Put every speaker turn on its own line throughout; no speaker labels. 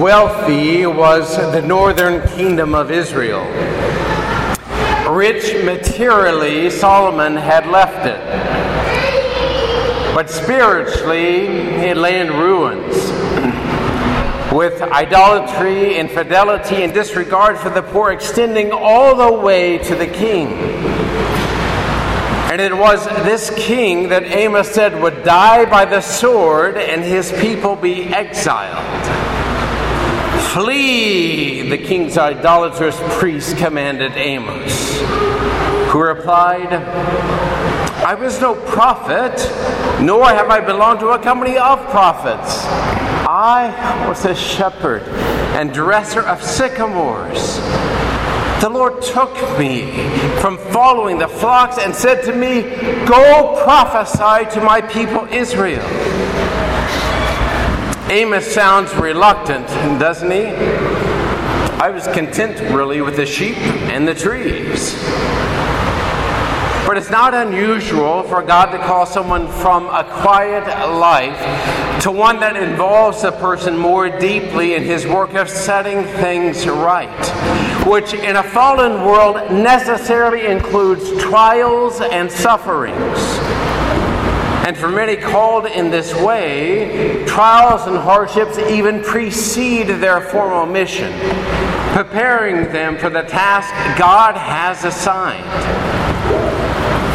Wealthy was the northern kingdom of Israel. Rich materially, Solomon had left it. But spiritually, it lay in ruins. With idolatry, infidelity, and disregard for the poor extending all the way to the king. And it was this king that Amos said would die by the sword and his people be exiled. Flee, the king's idolatrous priest commanded Amos, who replied, I was no prophet, nor have I belonged to a company of prophets. I was a shepherd and dresser of sycamores. The Lord took me from following the flocks and said to me, Go prophesy to my people Israel. Amos sounds reluctant, doesn't he? I was content really with the sheep and the trees. But it's not unusual for God to call someone from a quiet life to one that involves a person more deeply in his work of setting things right, which in a fallen world necessarily includes trials and sufferings. And for many called in this way, trials and hardships even precede their formal mission, preparing them for the task God has assigned.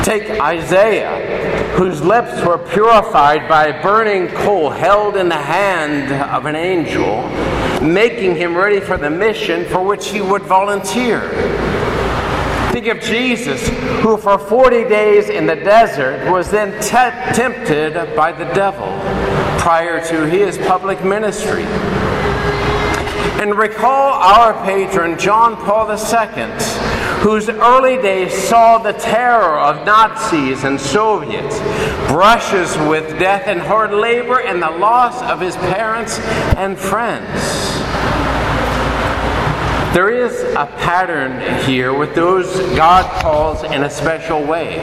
Take Isaiah, whose lips were purified by burning coal held in the hand of an angel, making him ready for the mission for which he would volunteer. Think of Jesus, who for 40 days in the desert was then te- tempted by the devil prior to his public ministry. And recall our patron, John Paul II whose early days saw the terror of Nazis and Soviets, brushes with death and hard labor, and the loss of his parents and friends. There is a pattern here with those God calls in a special way.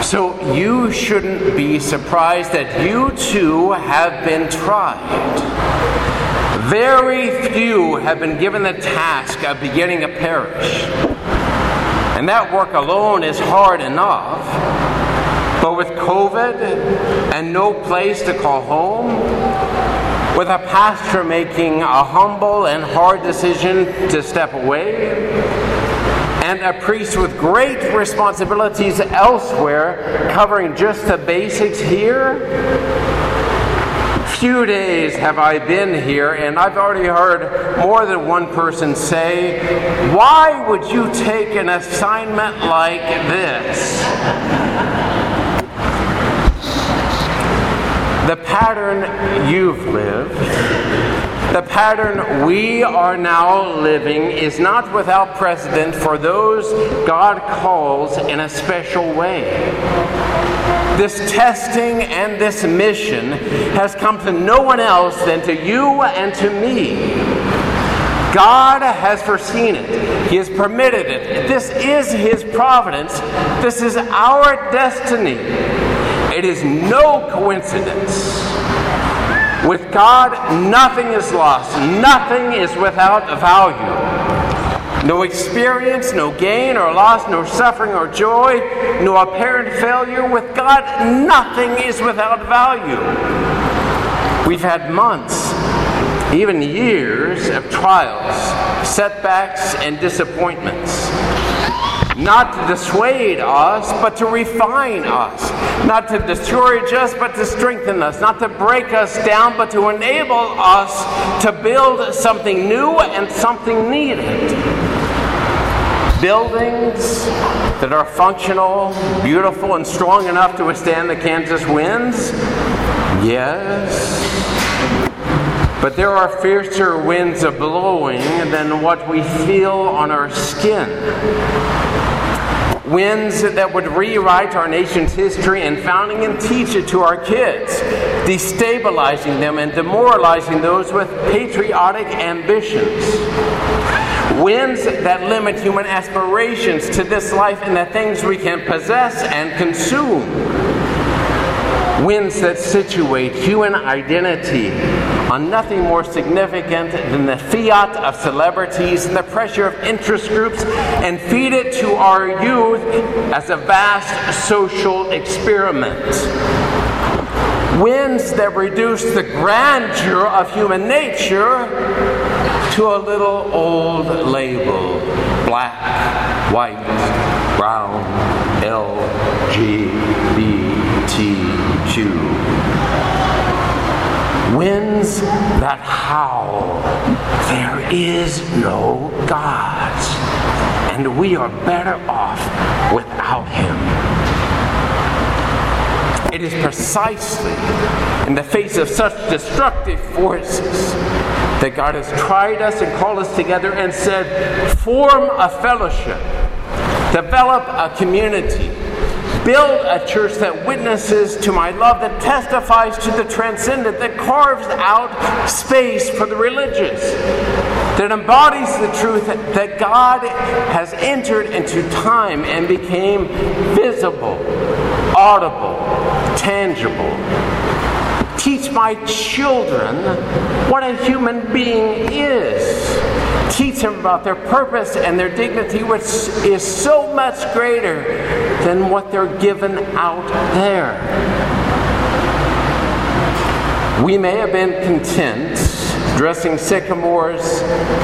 So you shouldn't be surprised that you too have been tried. Very few have been given the task of beginning a parish. And that work alone is hard enough. But with COVID and no place to call home, with a pastor making a humble and hard decision to step away, and a priest with great responsibilities elsewhere covering just the basics here, few days have I been here, and I've already heard more than one person say, Why would you take an assignment like this? The pattern you've lived, the pattern we are now living, is not without precedent for those God calls in a special way. This testing and this mission has come to no one else than to you and to me. God has foreseen it. He has permitted it. This is His providence. This is our destiny. It is no coincidence. With God, nothing is lost, nothing is without value. No experience, no gain or loss, no suffering or joy, no apparent failure. With God, nothing is without value. We've had months, even years of trials, setbacks, and disappointments. Not to dissuade us, but to refine us. Not to discourage us, but to strengthen us. Not to break us down, but to enable us to build something new and something needed buildings that are functional, beautiful, and strong enough to withstand the Kansas winds? Yes. But there are fiercer winds of blowing than what we feel on our skin. Winds that would rewrite our nation's history and founding and teach it to our kids, destabilizing them and demoralizing those with patriotic ambitions winds that limit human aspirations to this life and the things we can possess and consume. Winds that situate human identity on nothing more significant than the fiat of celebrities and the pressure of interest groups and feed it to our youth as a vast social experiment. Winds that reduce the grandeur of human nature to a little old label black, white, brown, Winds that howl. There is no God, and we are better off without Him. It is precisely in the face of such destructive forces that God has tried us and called us together and said, form a fellowship, develop a community Build a church that witnesses to my love, that testifies to the transcendent, that carves out space for the religious, that embodies the truth that God has entered into time and became visible, audible, tangible. Teach my children what a human being is teach them about their purpose and their dignity, which is so much greater than what they're given out there. We may have been content dressing sycamores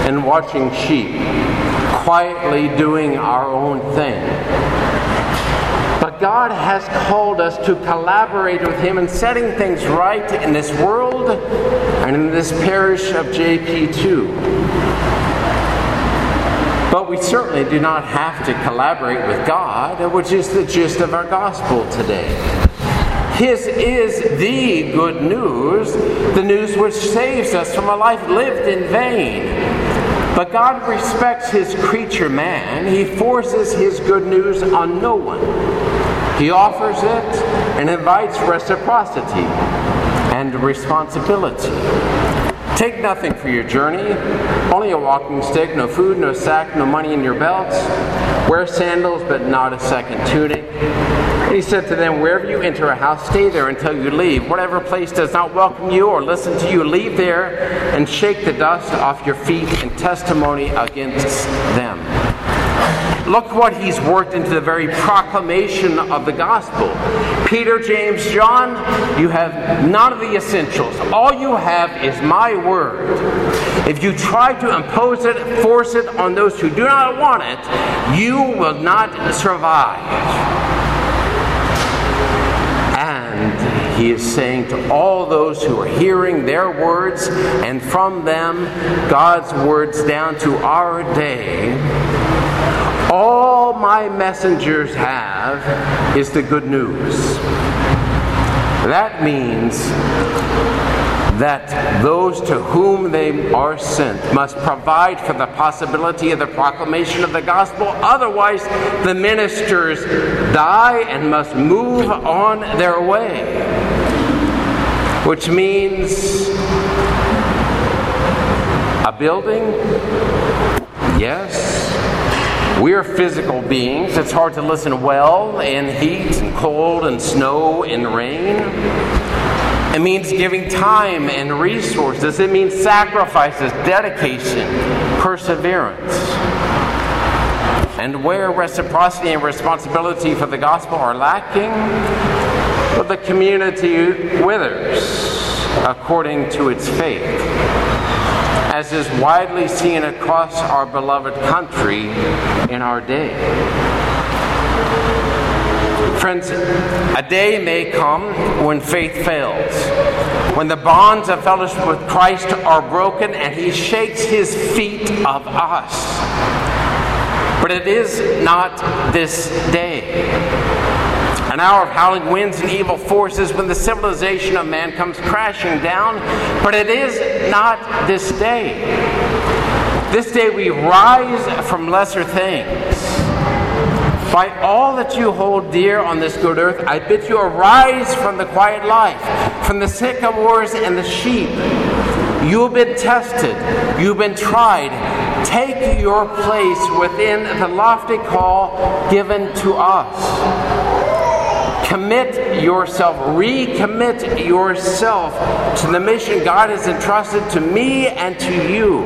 and watching sheep, quietly doing our own thing. But God has called us to collaborate with Him in setting things right in this world and in this parish of JP2. But we certainly do not have to collaborate with God, which is the gist of our gospel today. His is the good news, the news which saves us from a life lived in vain. But God respects his creature man. He forces his good news on no one. He offers it and invites reciprocity and responsibility. Take nothing for your journey, only a walking stick, no food, no sack, no money in your belts. Wear sandals, but not a second tunic. And he said to them, Wherever you enter a house, stay there until you leave. Whatever place does not welcome you or listen to you, leave there and shake the dust off your feet in testimony against them. Look what he's worked into the very proclamation of the gospel. Peter, James, John, you have none of the essentials. All you have is my word. If you try to impose it, force it on those who do not want it, you will not survive. And he is saying to all those who are hearing their words and from them God's words down to our day all my messengers have is the good news. That means that those to whom they are sent must provide for the possibility of the proclamation of the gospel. Otherwise, the ministers die and must move on their way. Which means a building, yes, we are physical beings. It's hard to listen well in heat and cold and snow and rain. It means giving time and resources. It means sacrifices, dedication, perseverance. And where reciprocity and responsibility for the gospel are lacking, the community withers according to its faith as is widely seen across our beloved country in our day. Friends, a day may come when faith fails, when the bonds of fellowship with Christ are broken and he shakes his feet of us. But it is not this day an hour of howling winds and evil forces when the civilization of man comes crashing down. But it is not this day. This day we rise from lesser things. By all that you hold dear on this good earth, I bid you arise from the quiet life, from the sycamores and the sheep. You have been tested, you've been tried. Take your place within the lofty call given to us Commit yourself, recommit yourself to the mission God has entrusted to me and to you.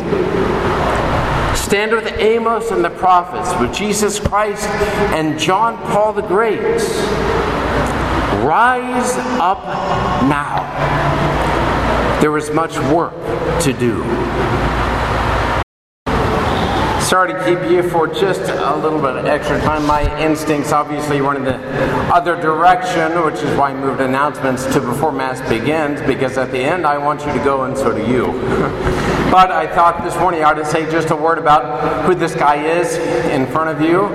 Stand with Amos and the prophets, with Jesus Christ and John Paul the Great. Rise up now. There is much work to do. Sorry to keep you for just a little bit of extra time. My instincts obviously run in the other direction, which is why I moved announcements to before Mass begins, because at the end I want you to go and so do you. but I thought this morning I ought to say just a word about who this guy is in front of you.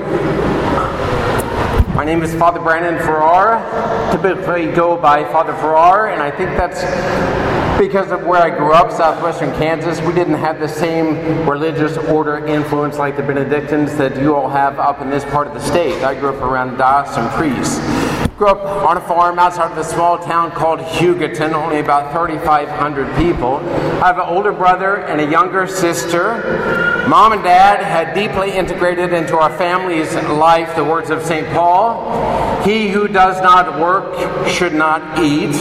My name is Father Brandon Farrar. Typically go by Father Farrar, and I think that's because of where I grew up, southwestern Kansas, we didn't have the same religious order influence like the Benedictines that you all have up in this part of the state. I grew up around diocesan priests. Grew up on a farm outside of a small town called Hugoton, only about 3,500 people. I have an older brother and a younger sister. Mom and dad had deeply integrated into our family's life the words of St. Paul He who does not work should not eat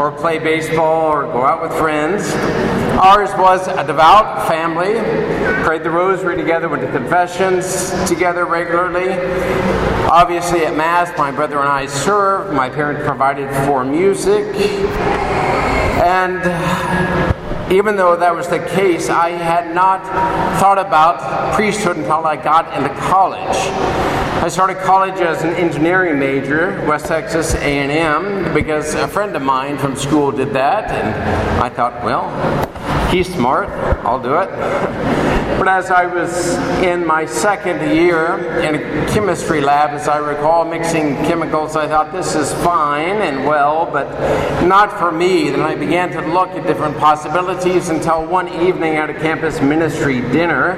or play baseball or go out with friends. Ours was a devout family, prayed the rosary together, went to confessions together regularly. Obviously, at Mass, my brother and I served. My parents provided for music. And even though that was the case, I had not thought about priesthood until I got into college. I started college as an engineering major, West Texas A&M, because a friend of mine from school did that, and I thought, well, he's smart, I'll do it. But as I was in my second year in a chemistry lab, as I recall, mixing chemicals, I thought this is fine and well, but not for me. Then I began to look at different possibilities until one evening at a campus ministry dinner,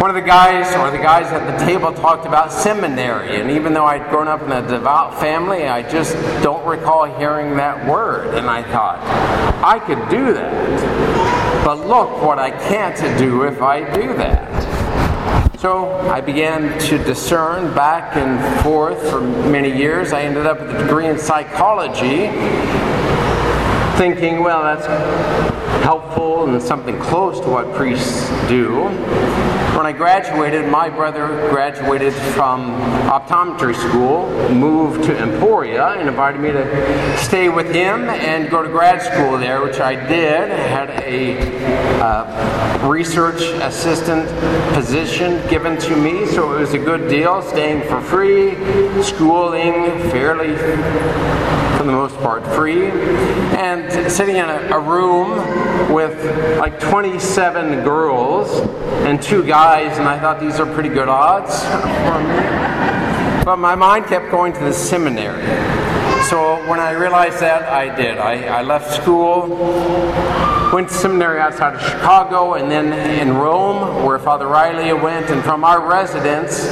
one of the guys, or the guys at the table, talked about seminary. And even though I'd grown up in a devout family, I just don't recall hearing that word. And I thought, I could do that. But look what I can't do if I do that. So I began to discern back and forth for many years. I ended up with a degree in psychology, thinking, well, that's helpful and something close to what priests do. When I graduated, my brother graduated from optometry school, moved to Emporia, and invited me to stay with him and go to grad school there, which I did. I had a uh, research assistant position given to me, so it was a good deal, staying for free, schooling fairly the most part free, and sitting in a, a room with like 27 girls and two guys, and I thought these are pretty good odds. But my mind kept going to the seminary. So when I realized that, I did. I, I left school, went to seminary outside of Chicago, and then in Rome, where Father Riley went. And from our residence,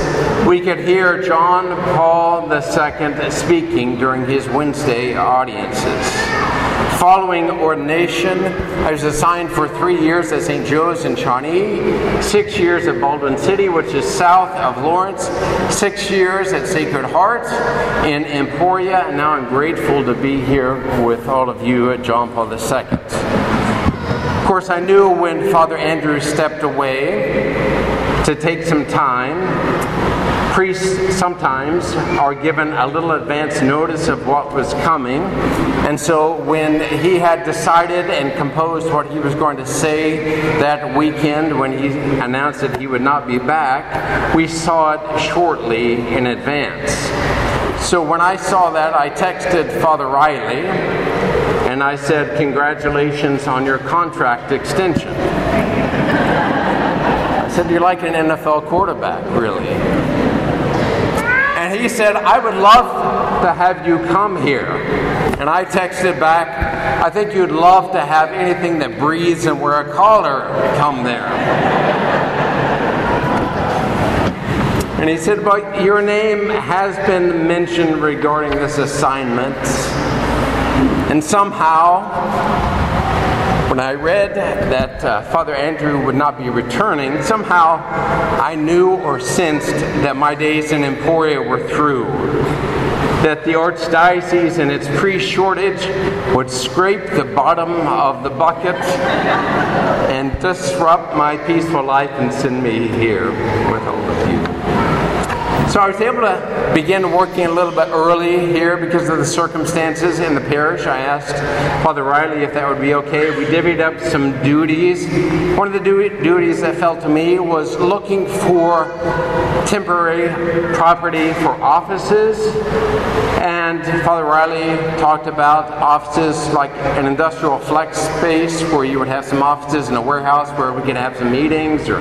we could hear John Paul II speaking during his Wednesday audiences. Following ordination, I was assigned for three years at St. Joe's in Shawnee, six years at Baldwin City, which is south of Lawrence, six years at Sacred Heart in Emporia, and now I'm grateful to be here with all of you at John Paul II. Course, I knew when Father Andrew stepped away to take some time priests sometimes are given a little advance notice of what was coming. And so when he had decided and composed what he was going to say that weekend when he announced that he would not be back, we saw it shortly in advance. So when I saw that, I texted Father Riley and I said, Congratulations on your contract extension. I said, You're like an NFL quarterback, really And he said, I would love to have you come here. And I texted back, I think you'd love to have anything that breathes and wear a collar come there. And he said, But your name has been mentioned regarding this assignment. And somehow, when I read that uh, Father Andrew would not be returning, somehow I knew or sensed that my days in Emporia were through. that the Archdiocese and its pre shortage would scrape the bottom of the bucket and disrupt my peaceful life and send me here with all of you. So I was able to begin working a little bit early here because of the circumstances in the parish. I asked Father Riley if that would be okay. We divvied up some duties. One of the du- duties that fell to me was looking for temporary property for offices. And Father Riley talked about offices like an industrial flex space where you would have some offices in a warehouse where we could have some meetings or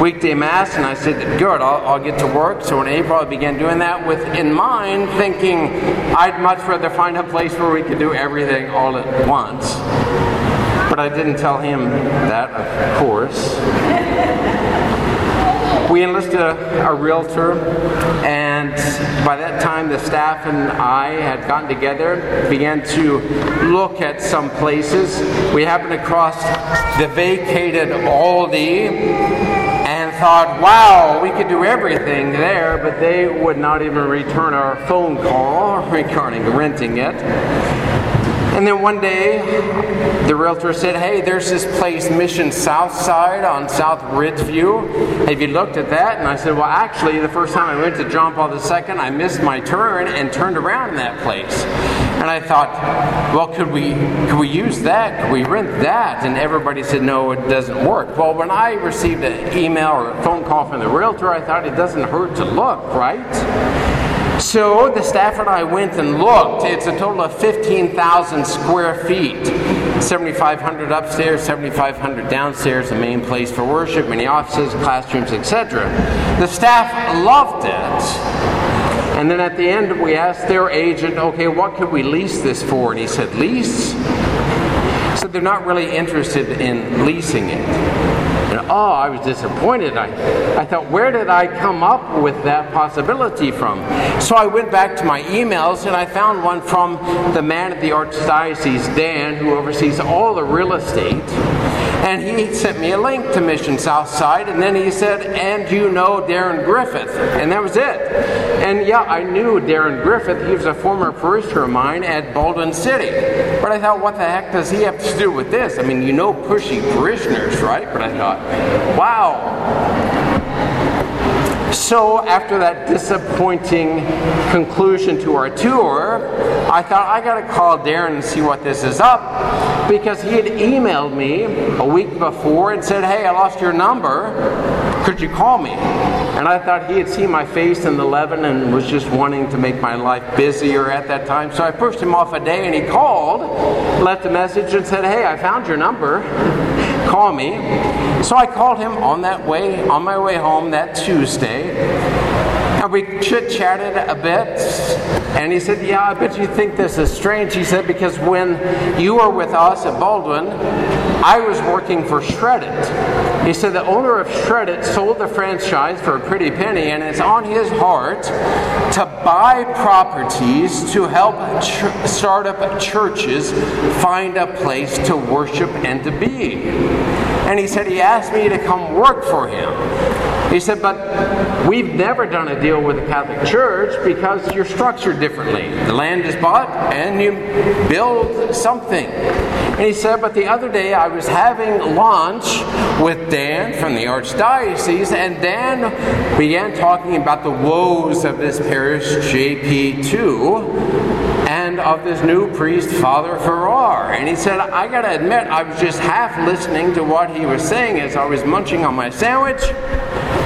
weekday mass. And I said, good, I'll, I'll get to work. So in April, I began doing that with in mind, thinking I'd much rather find a place where we could do everything all at once. But I didn't tell him that, of course. We enlisted a, a, realtor, and by that time, the staff and I had gotten together, began to look at some places. We happened across the vacated Aldi thought, wow, we could do everything there, but they would not even return our phone call regarding renting it. And then one day, the realtor said, Hey, there's this place, Mission Southside on South Ridgeview. Have you looked at that? And I said, Well, actually, the first time I went to John Paul II, I missed my turn and turned around in that place. And I thought, well, could we could we use that? Could we rent that? And everybody said, no, it doesn't work. Well, when I received an email or a phone call from the realtor, I thought it doesn't hurt to look, right? So the staff and I went and looked. It's a total of 15,000 square feet. 7,500 upstairs, 7,500 downstairs, the main place for worship, many offices, classrooms, etc. The staff loved it. And then at the end, we asked their agent, okay, what could we lease this for? And he said, lease? So they're not really interested in leasing it. Oh, I was disappointed. I, I thought, where did I come up with that possibility from? So I went back to my emails and I found one from the man at the Archdiocese, Dan, who oversees all the real estate. And he sent me a link to Mission Southside, and then he said, And you know Darren Griffith. And that was it. And yeah, I knew Darren Griffith. He was a former parishioner of mine at Baldwin City. But I thought, what the heck does he have to do with this? I mean, you know pushy parishioners, right? But I thought, wow. So, after that disappointing conclusion to our tour, I thought I got to call Darren and see what this is up because he had emailed me a week before and said, Hey, I lost your number. Could you call me? And I thought he had seen my face in the Leaven and was just wanting to make my life busier at that time. So I pushed him off a day and he called, left a message, and said, Hey, I found your number call me. So I called him on that way, on my way home that Tuesday. And we chit chatted a bit. And he said, Yeah, I bet you think this is strange. He said, Because when you were with us at Baldwin, I was working for Shred-it. He said, The owner of Shred-it sold the franchise for a pretty penny, and it's on his heart to buy properties to help ch- start up churches find a place to worship and to be. And he said, He asked me to come work for him. He said, but we've never done a deal with the Catholic Church because you're structured differently. The land is bought and you build something. And he said, but the other day I was having lunch with Dan from the Archdiocese, and Dan began talking about the woes of this parish, JP2 and of this new priest, Father Farrar. And he said, I got to admit, I was just half listening to what he was saying as I was munching on my sandwich.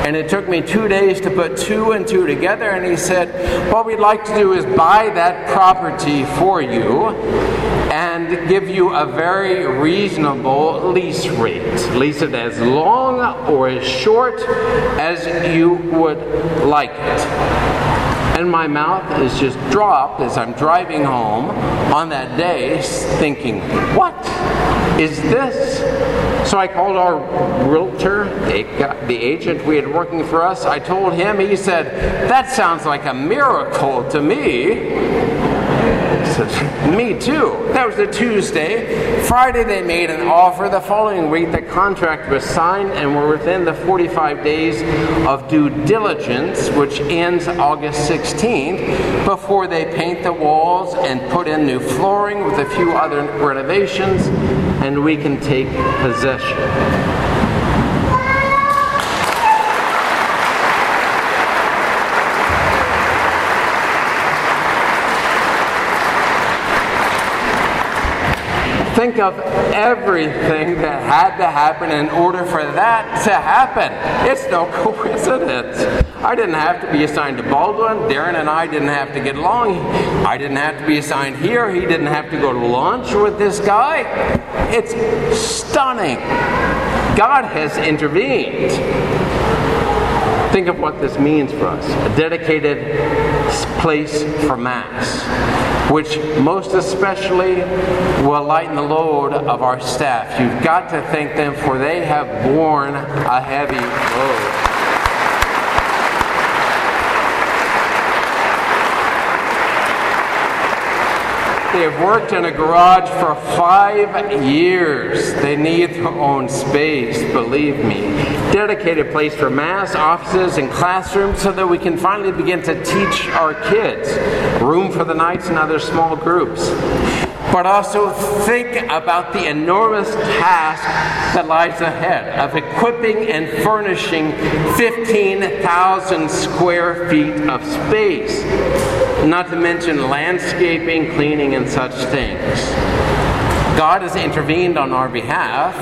And it took me two days to put two and two together. And he said, What we'd like to do is buy that property for you and give you a very reasonable lease rate. Lease it as long or as short as you would like it and my mouth is just dropped as I'm driving home on that day, thinking, What is this? So I called our realtor, the agent we had working for us. I told him, he said, That sounds like a miracle to me. Me too. That was a Tuesday. Friday, they made an offer. The following week, the contract was signed, and we're within the 45 days of due diligence, which ends August 16th, before they paint the walls and put in new flooring with a few other renovations, and we can take possession. Think of everything that had to happen in order for that to happen. It's no coincidence. I didn't have to be assigned to Baldwin. Darren and I didn't have to get along. I didn't have to be assigned here. He didn't have to go to lunch with this guy. It's stunning. God has intervened. Think of what this means for us a dedicated place for Mass, which most especially will lighten the load of our staff. You've got to thank them, for they have borne a heavy load. They have worked in a garage for five years. They need their own space, believe me. Dedicated place for mass, offices, and classrooms so that we can finally begin to teach our kids. Room for the Knights and other small groups. But also think about the enormous task that lies ahead of equipping and furnishing 15,000 square feet of space not to mention landscaping, cleaning, and such things. God has intervened on our behalf,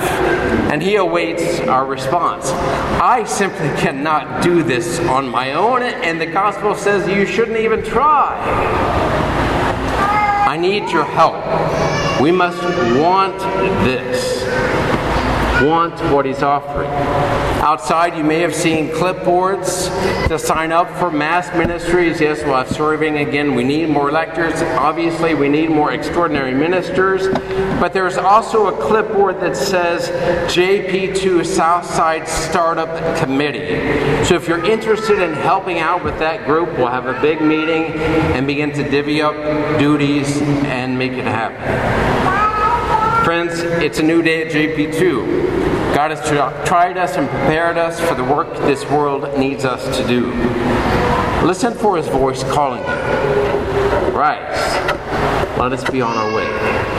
and He awaits our response. I simply cannot do this on my own, and the gospel says you shouldn't even try. I need your help. We must want this, want what He's offering. Outside, you may have seen clipboards to sign up for mass ministries. Yes, have serving again. We need more lectors. Obviously, we need more extraordinary ministers. But there's also a clipboard that says JP2 Southside Startup Committee. So if you're interested in helping out with that group, we'll have a big meeting and begin to divvy up duties and make it happen. Friends, it's a new day at JP2. God has tried us and prepared us for the work this world needs us to do. Listen for his voice calling you. Rise. Let us be on our way.